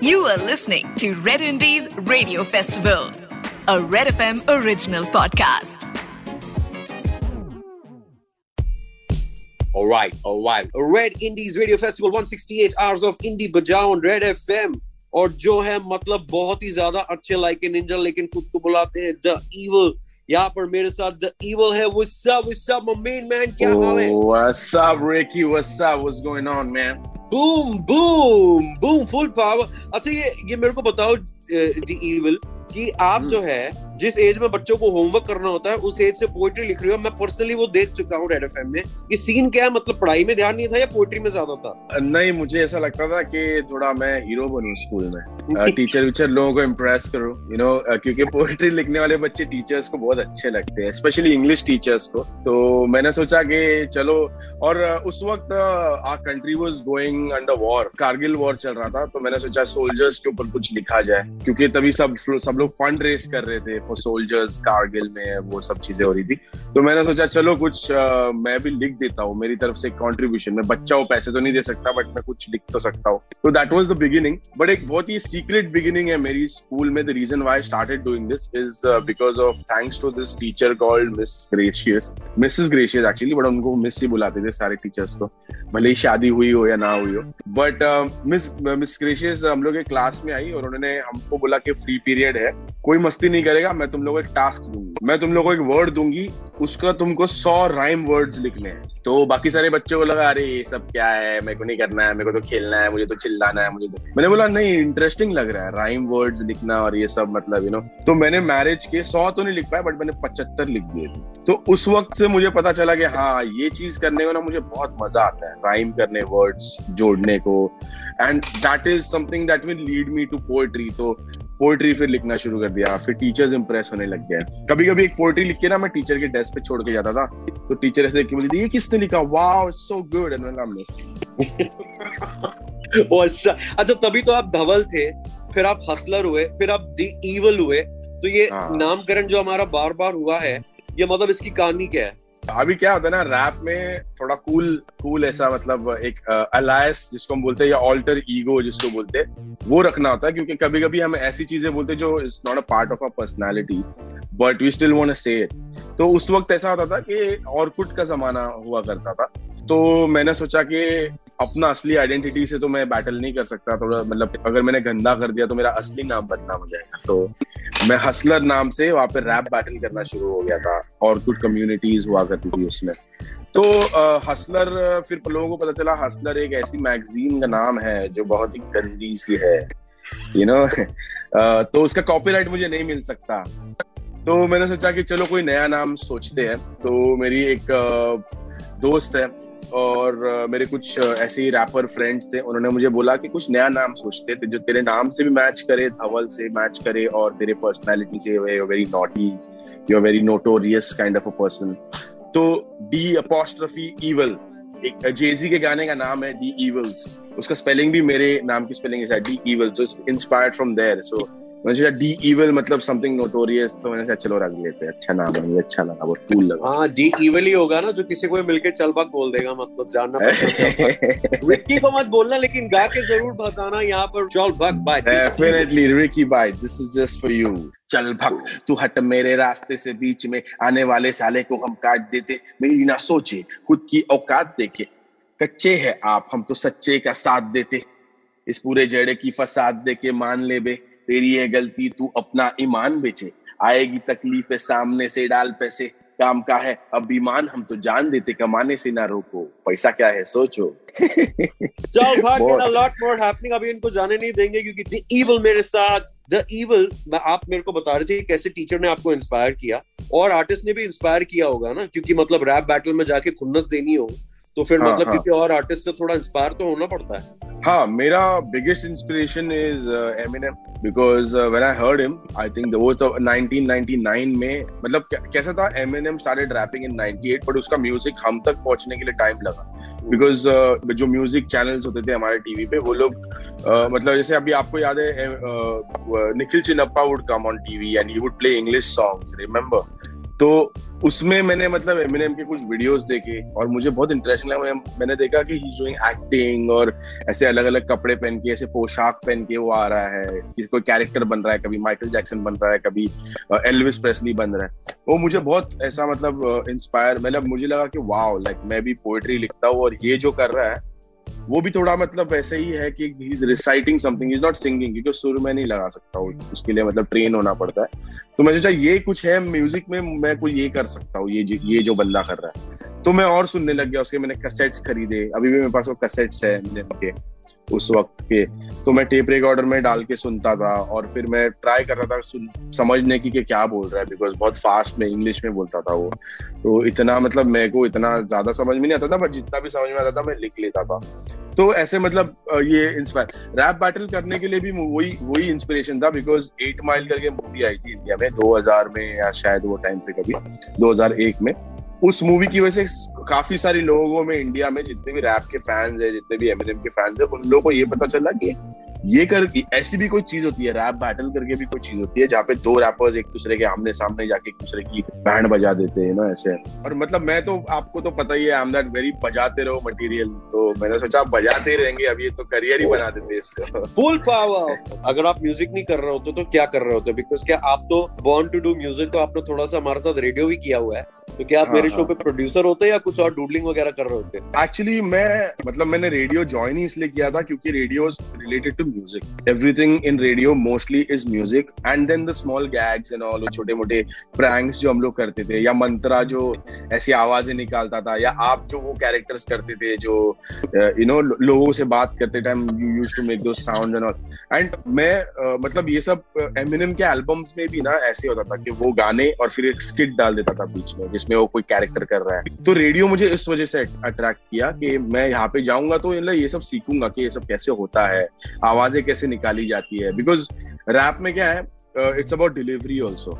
You are listening to Red Indies Radio Festival, a Red FM original podcast. All right, all right. Red Indies Radio Festival 168 hours of indie बजाओ on Red FM. और जो है मतलब बहुत ही ज्यादा अच्छे like Ninja लेकिन खुद को बुलाते हैं द इवल यहाँ पर मेरे साथ द इवल है what's up what's up my men man क्या हाल है What's up, Ricky? What's up? What's going on, man? boom boom boom full power अच्छा ये ये मेरे को बताओ दी इविल कि आप जो है जिस एज में बच्चों को होमवर्क करना होता है उस एज से पोइट्री लिख रही हो। मैं पर्सनली वो देख चुका हूँ रेड एफएम में। ये सीन क्या है? मतलब पढ़ाई में ध्यान नहीं था या पोइट्री में ज़्यादा था? नहीं मुझे ऐसा लगता था कि थोड़ा मैं हीरो बनूं स्कूल में। टीचर विचर लोगों को इम्प्रेस करूँ यू नो क्योंकि पोइट्री लिखने वाले बच्चे टीचर्स को बहुत अच्छे लगते हैं स्पेशली इंग्लिश टीचर्स को। तो मैंने सोचा कि चलो और उस वक्त a country was going under war Kargil war चल रहा था तो मैंने सोचा सोल्जर्स के ऊपर कुछ लिखा जाए क्योंकि तभी सब सब लोग फंड रेस कर रहे थे फॉर सोल्जर्स कारगिल में वो सब चीज़ें हो रही थी। तो मैंने सोचा चलो कुछ आ, मैं भी लिख देता हूँ। मेरी तरफ़ से कॉन्ट्रीब्यूशन में बच्चा हो पैसे तो नहीं दे सकता बट मैं कुछ लिख तो सकता हूँ। तो that was the beginning but एक बहुत ही सीक्रेट बिगिनिंग है मेरी स्कूल में। The reason why started doing this is because of thanks to this teacher called Miss Gracious Mrs Gracious actually but उनको मिस ही बुलाते थे सारे टीचर्स को। भले ही शादी हुई हो या ना हुई हो। बट मिस मिस ग्रेशियस हम लोग क्लास में आई और उन्होंने हमको बोला कि फ्री पीरियड है कोई मस्ती नहीं करेगा। मैं तुम लोगों को एक टास्क दूँगी। मैं तुम लोगों को एक वर्ड दूँगी, उसका तुमको सौ राइम वर्ड्स लिखने हैं। तो बाकी सारे बच्चों को लगा, अरे, ये सब क्या है? मेरे को नहीं करना है, मेरे को तो खेलना है, मुझे तो चिल्लाना है, मुझे तो मैंने बोला, नहीं इंटरेस्टिंग लग रहा है राइम वर्ड्स लिखना और ये सब मतलब यू नो तो मैंने मैरिज के सौ तो नहीं लिख पाया बट मैंने पचहत्तर लिख दिए थे। तो उस वक्त से मुझे पता चला कि हाँ ये चीज़ करने को ना मुझे बहुत मज़ा आता है राइम करने वर्ड्स जोड़ने को। And that is something that will lead me to poetry तो पोएट्री फिर लिखना शुरू कर दिया फिर टीचर्स इंप्रेस होने लग गए। कभी कभी एक पोएट्री लिख के ना मैं टीचर के डेस्क पे छोड़ के जाता था तो टीचर ऐसे देख के बोलती ये किसने लिखा? वाओ सो गुड एंड मैंने मिस अच्छा। अच्छा तभी तो आप धवल थे फिर आप हसलर हुए फिर आप दी इवल हुए तो ये हाँ। नामकरण जो हमारा बार बार हुआ है ये मतलब इसकी कहानी क्या है? अभी क्या होता है ना रैप में थोड़ा कूल कूल ऐसा मतलब एक अलायस जिसको हम बोलते हैं या ऑल्टर ईगो जिसको बोलते हैं, वो रखना होता है क्योंकि कभी कभी हम ऐसी चीज़ें बोलते हैं जो is not a part of a personality but we still want to say तो उस वक्त ऐसा होता था कि ऑर्कुट का जमाना हुआ करता था तो मैंने सोचा कि अपना असली आइडेंटिटी से तो मैं बैटल नहीं कर सकता, थोड़ा मतलब अगर मैंने गंदा कर दिया तो मेरा असली नाम बदनाम हो जाएगा। तो मैं हसलर नाम से वहाँ पे रैप बैटल करना शुरू हो गया था और कुछ कम्युनिटीज हुआ करती थी उसमें। तो हसलर फिर लोगों को पता चला हसलर एक ऐसी मैगजीन का नाम है जो बहुत ही गंदी सी है यू नो तो उसका कॉपीराइट मुझे नहीं मिल सकता। तो मैंने सोचा कि चलो कोई नया नाम सोचते हैं। तो मेरी एक दोस्त है और मेरे कुछ ऐसे ही रैपर फ्रेंड्स थे, उन्होंने मुझे बोला कि कुछ नया नाम सोचते थे, जो तेरे नाम से भी मैच करे, धवल से मैच करे और तेरे पर्सनैलिटी से very naughty you very notorious kind of a person तो डी अपोस्ट्रफी ईवल एक जेजी के गाने का नाम है डी इवल्स उसका स्पेलिंग भी मेरे नाम की स्पेलिंग है D evil so inspired from there so मैंने सोचा डी इवल मतलब समथिंग नोटोरियस तो मैंने सोचा चलो रख लेते हैं। अच्छा नाम है अच्छा लगा बहुत कूल लगा। हाँ डी इवल ही होगा ना जो किसी को मिलके चल भाग बोल देगा मतलब जानना रिक्की को मत बोलना लेकिन गा के ज़रूर बताना यहाँ पर। चल भाग bye definitely Ricky bye this is just for you चल भग तू हट मेरे रास्ते से बीच में आने वाले साले को हम काट देते। मेरी ना सोचे खुद की औकात देखे। कच्चे है आप हम तो सच्चे का साथ देते। इस पूरे जड़े की फसाद देके मान ले बे। तेरी है गलती तू अपना ईमान बेचे। आएगी तकलीफें सामने से डाल पैसे। काम का है अब ईमान हम तो जान देते कमाने से ना रोको। पैसा क्या है सोचो। चल भाग लॉट मोर हैपनिंग अभी इनको जाने नहीं देंगे क्योंकि द इवल मेरे साथ द इवल आप मेरे को बता रहे थे कैसे टीचर ने आपको इंस्पायर किया। और आर्टिस्ट ने भी इंस्पायर किया होगा ना क्योंकि मतलब रैप बैटल में जाके खुन्नस देनी हो तो फिर हाँ, मतलब हाँ. किसी और आर्टिस्ट से थोड़ा इंस्पायर तो होना पड़ता है। हाँ मेरा biggest inspiration is Eminem because when I heard him I think वो तो 1999 में मतलब कैसा था? Eminem started rapping in 98 but उसका म्यूज़िक हम तक पहुँचने के लिए टाइम लगा। बिकॉज़ uh, जो म्यूज़िक चैनल्स होते थे हमारे टीवी पे वो लोग uh, मतलब जैसे अभी आपको याद है uh, Nikhil Chinappa would come on TV and he would play English songs remember तो उसमें मैंने मतलब एमिनेम के कुछ वीडियोस देखे और मुझे बहुत इंटरेस्टिंग लगा मैंने देखा कि ही डूइंग एक्टिंग और ऐसे अलग अलग कपड़े पहन के, ऐसे पोशाक पहन के वो आ रहा है। किसी कोई कैरेक्टर बन रहा है कभी माइकल जैक्सन बन रहा है, कभी एलविस प्रेसली बन रहा है। वो मुझे बहुत ऐसा मतलब इंस्पायर मतलब मुझे लगा कि वाह लाइक मैं भी पोएट्री लिखता हूँ और ये जो कर रहा है वो भी थोड़ा मतलब वैसे ही है कि he is reciting something is not singing क्योंकि सुर में नहीं लगा सकता हूँ उसके लिए मतलब ट्रेन होना पड़ता है। तो मैंने सोचा ये कुछ है म्यूज़िक में मैं कोई ये कर सकता हूँ, ये ये जो बल्ला कर रहा है। तो मैं और सुनने लग गया, उसके मैंने कसेट्स खरीदे, अभी भी मेरे पास वो कसेट्स है के उस वक्त के। तो मैं टेप रिकॉर्डर में डाल के सुनता था और फिर मैं ट्राई कर रहा था समझने की कि क्या बोल रहा है बिकॉज़ बहुत फास्ट में इंग्लिश में बोलता था वो। तो इतना मतलब मेरे को इतना ज़्यादा समझ में नहीं आता था पर जितना भी समझ में आता था मैं लिख लेता था। तो ऐसे मतलब ये इंस्पायर रैप बैटल करने के लिए भी वही वही इंस्पिरेशन था बिकॉज़ एट माइल करके मूवी आई थी इंडिया में 2000 में या शायद वो टाइम पे कभी 2001 में। उस मूवी की वजह से काफ़ी सारे लोगों में इंडिया में जितने भी रैप के फैंस है, जितने भी एमिनेम के फैंस है, उन लोगों को ये पता चला कि ये कर, ऐसी भी कोई चीज़ होती है रैप बैटल करके भी कोई चीज़ होती है, जहाँ पे दो रैपर्स एक दूसरे के आमने सामने जाके एक दूसरे की बैंड बजा देते हैं ना, ऐसे। और मतलब मैं तो आपको तो पता ही है आई एम दैट वेरी बजाते रहो मटेरियल तो मैंने सोचा, आप बजाते ही रहेंगे अभी तो करियर ही बना देते इसको। फुल पावर अगर आप म्यूज़िक नहीं कर रहे होते तो क्या कर रहे होते? बिकॉज़ क्या आप तो बॉर्न टू डू म्यूज़िक तो आपने थोड़ा सा हमारे साथ रेडियो भी किया हुआ है। तो क्या आप हाँ, मेरे शो हाँ। पे प्रोड्यूसर होते या कुछ और डूडलिंग वगैरह कर रहे होते? एक्चुअली मैं मतलब मैंने रेडियो ज्वाइन ही इसलिए किया था क्योंकि radio is related to music everything in radio mostly is music and then the small gags and all छोटे मोटे प्रैंक्स जो हम लोग करते थे या मंत्रा जो ऐसी आवाज़ें निकालता था या आप जो वो कैरेक्टर्स करते थे जो यू नो लोगों से बात करते time you use to make those sound and all and मैं मतलब ये सब एमिनम के एल्बम्स में भी ना ऐसे होता था कि वो गाने और फिर एक स्किट डाल देता था बीच में जिसमें वो कोई कैरेक्टर कर रहा है। तो रेडियो मुझे इस वजह से अट्रैक्ट किया कि मैं यहाँ पे जाऊँगा तो ये सब सीखूँगा कि ये सब कैसे होता है, आवाज़ें कैसे निकाली जाती है। बिकॉज़ रैप में क्या है इट्स अबाउट डिलीवरी ऑल्सो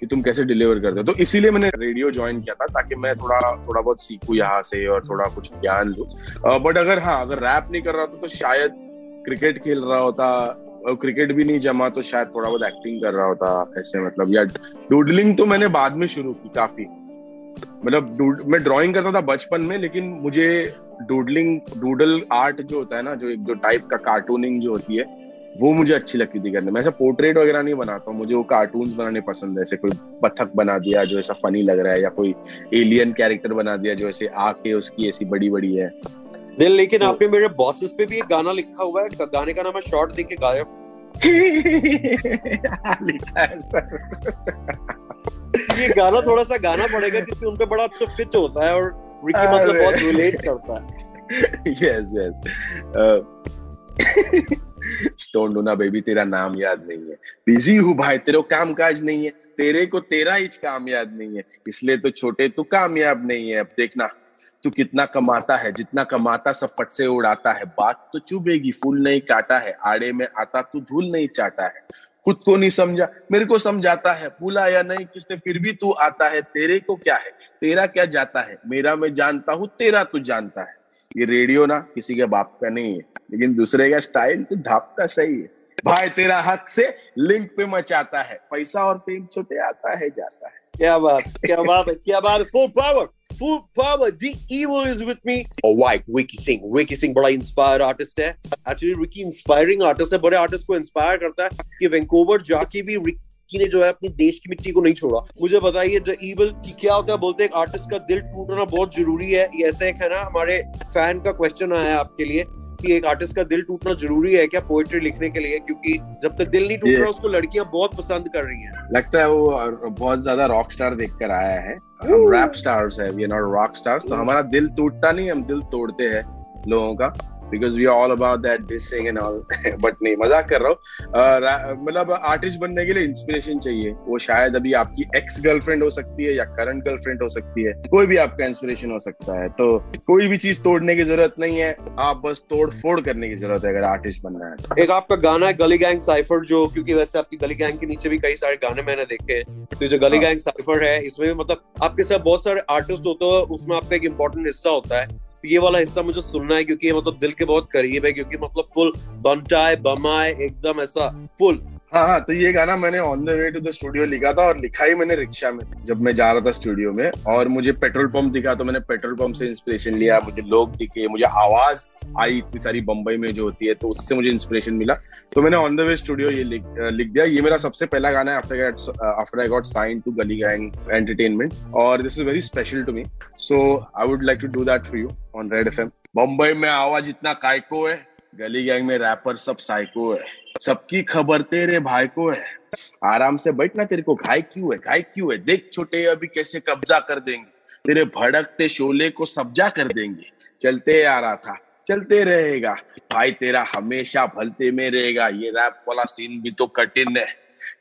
कि तुम कैसे डिलीवर करते हो। तो इसीलिए मैंने रेडियो ज्वाइन किया था, ताकि मैं थोड़ा थोड़ा बहुत सीखूं यहाँ से और थोड़ा कुछ ज्ञान लू। बट अगर हाँ अगर रैप नहीं कर रहा था तो शायद क्रिकेट खेल रहा होता क्रिकेट भी नहीं जमा तो शायद थोड़ा बहुत एक्टिंग कर रहा होता, ऐसे मतलब। या डूडलिंग तो मैंने बाद में शुरू की काफ़ी। मतलब मैं ड्राइंग करता था बचपन में लेकिन मुझे डूडलिंग डूडल आर्ट जो होता है ना जो एक जो टाइप का कार्टूनिंग जो होती है वो मुझे अच्छी लगती थी करने में। ऐसा पोर्ट्रेट वगैरह नहीं बनाता हूँ मुझे वो कार्टून बनाने पसंद है ऐसे कोई बथक बना दिया जो ऐसा फनी लग रहा है या कोई एलियन कैरेक्टर बना दिया जो ऐसे आके उसकी ऐसी बड़ी बड़ी है। दिल लेकिन तो, आपने मेरे बॉसेस पे भी एक गाना लिखा हुआ है गाने का नाम है शॉर्ट देख के गायब। ये गाना थोड़ा सा गाना पड़ेगा क्योंकि उनपे बड़ा अच्छा फिट होता है और रिकी मतलब बहुत रिलेट करता है। यस यस स्टोन डूना बेबी तेरा नाम याद नहीं है। बिज़ी हूँ भाई तेरे काम काज नहीं है। तेरे को तेरा ही काम याद नहीं है। इसलिए तो छोटे तू कामयाब नहीं है। अब देखना। तू कितना कमाता है, जितना कमाता सब फट से उड़ाता है। बात तो चुभेगी, फूल नहीं काटा है, आड़े में आता तू धूल नहीं चाटा है। खुद को नहीं समझा, मेरे को समझाता है, भूला या नहीं, किसने फिर भी तू आता है, तेरे को क्या है, तेरा क्या जाता है? मेरा मैं जानता हूँ, तेरा तू जानता है। ये रेडियो ना, किसी के बाप का नहीं है, लेकिन दूसरे का स्टाइल तो ढापता सही है। भाई, तेरा हक से लिंक पे मचाता है, पैसा और फेम छोटे आता है, जाता है। क्या बात क्या बात क्या बात full power full power the evil is with me. और वाइट विकी सिंह विकी सिंह बड़ा इंस्पायर आर्टिस्ट है. एक्चुअली विकी इंस्पायरिंग आर्टिस्ट है. बड़े आर्टिस्ट को इंस्पायर करता है कि वैंकूवर जाके भी विकी ने जो है अपनी देश की मिट्टी को नहीं छोड़ा. मुझे बताइए द ईवल की क्या होता है? बोलते हैं आर्टिस्ट का दिल टूटना बहुत ज़रूरी है. ये ऐसा एक है ना, हमारे फ़ैन का क्वेश्चन आया आपके लिए. कि एक आर्टिस्ट का दिल टूटना ज़रूरी है क्या पोएट्री लिखने के लिए? क्योंकि जब तक दिल नहीं टूट रहा उसको लड़कियाँ बहुत पसंद कर रही हैं। लगता है वो बहुत ज़्यादा रॉक स्टार देख कर आया है। हम रैप स्टार्स है we are not rock stars तो हमारा दिल टूटता नहीं हम दिल तोड़ते हैं लोगों का। Because we all about that dissing and all but नहीं मज़ाक कर रहा हूँ। मतलब आर्टिस्ट बनने के लिए इंस्पिरेशन चाहिए। वो शायद अभी आपकी एक्स गर्लफ्रेंड हो सकती है या करंट गर्लफ्रेंड हो सकती है। कोई भी आपका इंस्पिरेशन हो सकता है। तो कोई भी चीज़ तोड़ने की ज़रूरत नहीं है। आप बस तोड़ फोड़ करने की ज़रूरत है अगर आर्टिस्ट बनना है तो। एक आपका गाना है गली गैंग साइफर जो क्योंकि वैसे आपकी गली गैंग के नीचे भी कई सारे गाने मैंने देखे तो जो गली गैंग साइफर है इसमें भी मतलब आपके साथ बहुत सारे आर्टिस्ट होते हैं उसमें आपका एक इम्पोर्टेंट हिस्सा होता है। ये वाला हिस्सा मुझे सुनना है, क्योंकि ये मतलब दिल के बहुत करीब है, क्योंकि मतलब फुल बनटा बमाए बमा एकदम ऐसा फुल हाँ हाँ तो ये गाना मैंने on the way to the studio लिखा था और लिखा ही मैंने रिक्शा में जब मैं जा रहा था स्टूडियो में और मुझे पेट्रोल पंप दिखा तो मैंने पेट्रोल पंप से इंस्पिरेशन लिया मुझे लोग दिखे मुझे आवाज़ आई इतनी सारी बम्बई में जो होती है तो उससे मुझे इंस्पिरेशन मिला। तो मैंने ऑन द वे स्टूडियो ये लिख, लिख दिया। ये मेरा सबसे पहला गाना है after I got sign to Gully Gang Entertainment और this is very special to me so I would like to do that for you on red F M Bombay में आवाज़ इतना कायको है। गली गैंग में रैपर सब साइको है। सबकी खबर तेरे भाई को है। आराम से बैठना तेरे को घाय क्यों है घाय क्यों है? देख छोटे, अभी कैसे कब्जा कर देंगे। तेरे भड़कते शोले को सब्जा कर देंगे। चलते आ रहा था, चलते रहेगा। भाई तेरा हमेशा भलते में रहेगा। ये रैप वाला सीन भी तो कठिन है।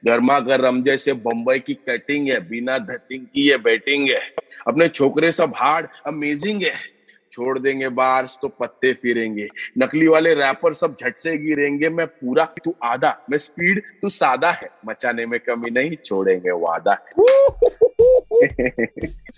गर्मा गर्म जैसे बम्बई की कटिंग है, बिना धतिंग की ये बैटिंग है। अपने छोकरे सब हार्ड अमेजिंग है। छोड़ देंगे बार्स तो पत्ते फिरेंगे। नकली वाले रैपर सब झट से गिरेंगे। मैं पूरा, तू आधा। मैं स्पीड, तू सादा है। मचाने में कमी नहीं, छोड़ेंगे वादा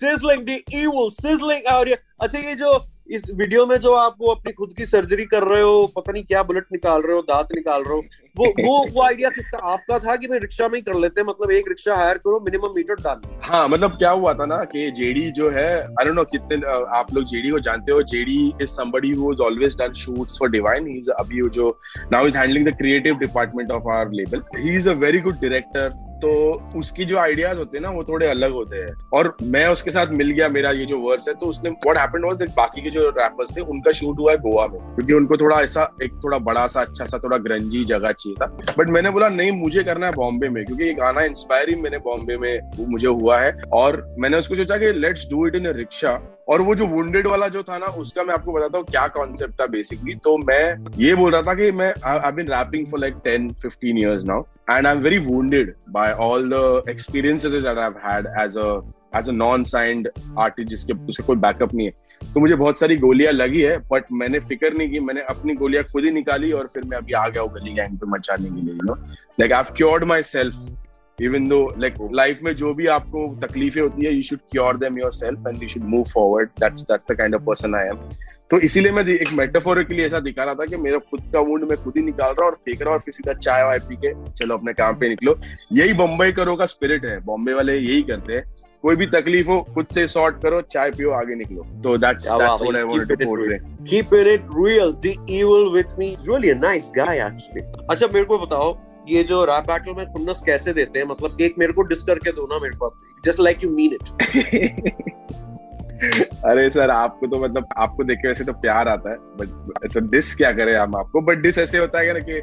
sizzling the अच्छा ये जो, इस वीडियो में जो आप वो अपनी खुद की सर्जरी कर रहे हो, पता नहीं क्या बुलेट निकाल रहे हो, दांत निकाल रहे हो वो वो वो आइडिया किसका? आपका था कि भाई रिक्शा में ही कर लेते हैं? मतलब एक रिक्शा हायर करो मिनिमम मीटर डाल हाँ मतलब क्या हुआ था ना कि जेडी जो है आई डोंट नो कितने आप लोग जेडी को जानते हो JD is somebody who has always done shoots for Divine he is अभी जो now is handling the creative department of our label he is a very good director तो उसकी जो आइडियाज़ होते हैं ना, वो थोड़े अलग होते हैं। और मैं उसके साथ मिल गया, मेरा ये जो वर्स है तो उसने व्हाट हैपेंड वाज बाकी के जो रैपर्स थे, उनका शूट हुआ है गोवा में। क्योंकि उनको थोड़ा ऐसा, एक थोड़ा बड़ा सा अच्छा सा, थोड़ा ग्रंजी जगह चाहिए था। बट मैंने बोला, नहीं, मुझे करना है बॉम्बे में, क्योंकि ये गाना इंस्पायरिंग मैंने बॉम्बे में मुझे हुआ है। और मैंने उसको सोचा कि let's do it in rickshaw और वो जो वुंडेड वाला जो था ना, उसका मैं आपको बताता हूँ क्या कॉन्सेप्ट था बेसिकली तो मैं ये बोल रहा था कि मैं I been rapping for like ten fifteen years now and I am very wounded by all the experiences I had as a as a non signed artist जिसके उसके कोई बैकअप नहीं है। तो मुझे बहुत सारी गोलियाँ लगी है बट मैंने फ़िक्र नहीं की, मैंने अपनी गोलियाँ खुद ही निकाली और फिर मैं अभी आ गया हूँ गली गैंग पे मचाने के लिए like I cured my self even though like life में जो भी आपको तकलीफें होती है you should cure them your self and you should move forward that's that's the kind of person I am तो इसीलिए मैं एक मेटाफोर के लिए ऐसा दिखा रहा था कि मेरा खुद का वुंड मैं खुद ही निकाल रहा और फेंक रहा और फिर सीधा चाय वाय पी के चलो अपने काम पे निकलो। यही बम्बई करो का स्पिरिट है। बॉम्बे वाले यही करते हैं। कोई भी तकलीफ़ हो खुद से सॉर्ट करो चाय पियो आगे निकलो। तो that's that's what I wanted to portray keep it real the evil with me really a nice guy actually अच्छा मेरे को बताओ ये जो रैप बैटल में खुन्नस कैसे देते हैं? मतलब एक मेरे को डिस करके दो ना मेरे को just like you mean it अरे सर, आपको तो मतलब आपको देखे वैसे तो प्यार आता है बट तो डिस क्या करें हम आपको? बट डिस ऐसे होता है ना कि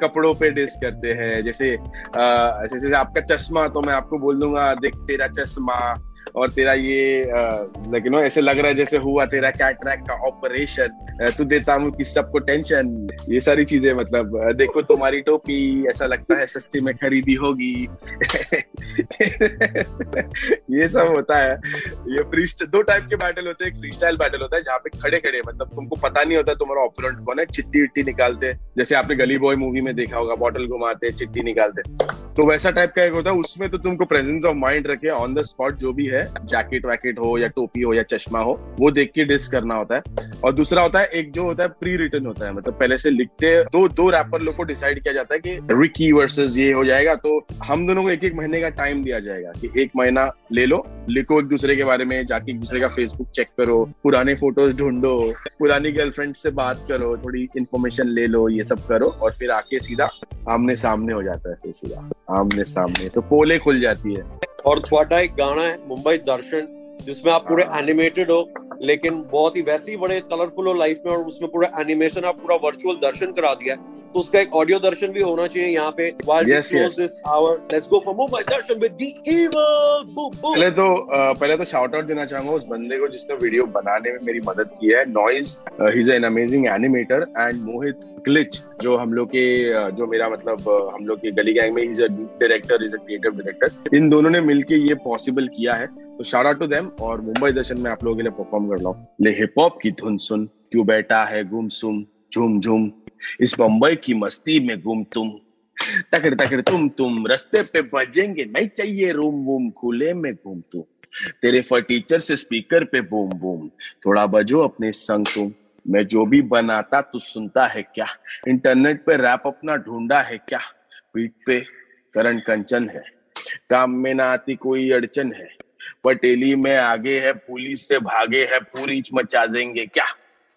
कपड़ों पे डिस करते हैं, जैसे जैसे जैसे आपका चश्मा तो मैं आपको बोल दूँगा, देख, तेरा चश्मा और तेरा ये लाइक नो ऐसे लग रहा है जैसे हुआ तेरा कैटरैक का ऑपरेशन तू देता हूँ किस सबको टेंशन ये सारी चीज़ें मतलब देखो तुम्हारी टोपी, ऐसा लगता है सस्ती में खरीदी होगी। ये सब होता है। ये दो टाइप के बैटल होते हैं। एक फ्री स्टाइल बैटल होता है जहाँ पे खड़े खड़े मतलब तुमको पता नहीं होता तुम्हारा ऑपोनेंट कौन है चिट्टी विट्टी निकालते। जैसे आपने गली बॉय मूवी में देखा होगा बॉटल घुमाते चिट्टी निकालते। तो वैसा टाइप का एक होता है, उसमें तो तुमको प्रेजेंस ऑफ़ माइंड रखे ऑन द स्पॉट जो भी है जैकेट वैकेट हो या टोपी हो या चश्मा हो, वो देख के डिस्क करना होता है। और दूसरा होता है, एक जो होता है प्री रिटर्न होता है। मतलब पहले से लिखते दो दो रैपर लोग को डिसाइड किया जाता है कि रिकी वर्सेस ये हो जाएगा तो हम दोनों को एक एक महीने का टाइम दिया जाएगा कि एक महीना ले लो, लिखो एक दूसरे के बारे में, जाके एक दूसरे का फेसबुक चेक करो, पुराने फ़ोटोज़ ढूंढो, पुरानी गर्लफ्रेंड से बात करो, थोड़ी इन्फॉर्मेशन ले लो, ये सब करो, और फिर आके सीधा आमने सामने हो जाता है फिर सीधा आमने सामने तो पोले खुल जाती है। और थोड़ा एक गाना है मुंबई दर्शन जिसमें आप पूरे एनिमेटेड हो लेकिन बहुत ही वैसे ही बड़े कलरफुल हो लाइफ में और उसमें पूरा एनिमेशन आप पूरा वर्चुअल दर्शन करा दिया तो उसका एक ऑडियो दर्शन भी होना चाहिए यहाँ पे। Yes, yes. this hour let's go for Mumbai Darshan with the evil boom boom. पहले तो पहले तो शाउट आउट देना चाहूँगा उस बंदे को जिसने वीडियो बनाने में मेरी मदद की है। Noise he is an amazing animator and Mohit Glitch जो हम लोग के जो मेरा मतलब हम लोग के गली गैंग में is a director is a creative director इन दोनों ने मिलके ये पॉसिबल किया है। तो आउट टू देम और मुंबई दर्शन में आप लोगों के लिए परफॉर्म कर रहा हूँ। ले हिप हॉप की धुन सुन। क्यों बैठा है गुमसुम झूम झूम? इस बम्बई की मस्ती में गुम तुम। तकड़ तकड़ तुम तुम, रस्ते पे बजेंगे नहीं चाहिए रूम वूम, खुले में घूम तुम। तेरे फर्टीचर से स्पीकर पे बूम बूम थोड़ा बजो अपने संग तुम। मैं जो भी बनाता तू सुनता है क्या? इंटरनेट पे रैप अपना ढूंढा है क्या? पीठ पे करण कंचन है। काम में ना आती कोई अड़चन है। पटेली में आगे है पुलिस से भागे है पूरी मचा देंगे। क्या?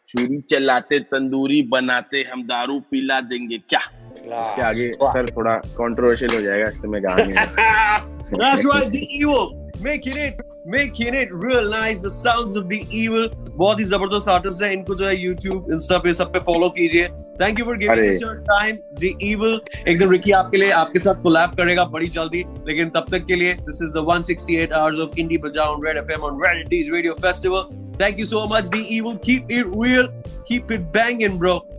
चूरी चलाते तंदूरी बनाते हम दारू पिला देंगे। क्या? इसके आगे सर थोड़ा कंट्रोवर्शियल हो जाएगा इसमें मैं गा नहीं That's right, the evil. Making it, making it real nice. The sounds of the evil. बहुत ही ज़बरदस्त आर्टिस्ट है इनको जो है YouTube, Insta पे सब पे फॉलो कीजिए. Thank you for giving अरे। us your time. The evil. एक दिन रिकी आपके लिए आपके साथ कोलैब करेगा बड़ी जल्दी. लेकिन तब तक के लिए this is the 168 hours of Indie Bajao on Red FM on Red Indies Radio Festival. Thank you so much, The Evil. Keep it real. Keep it banging, bro.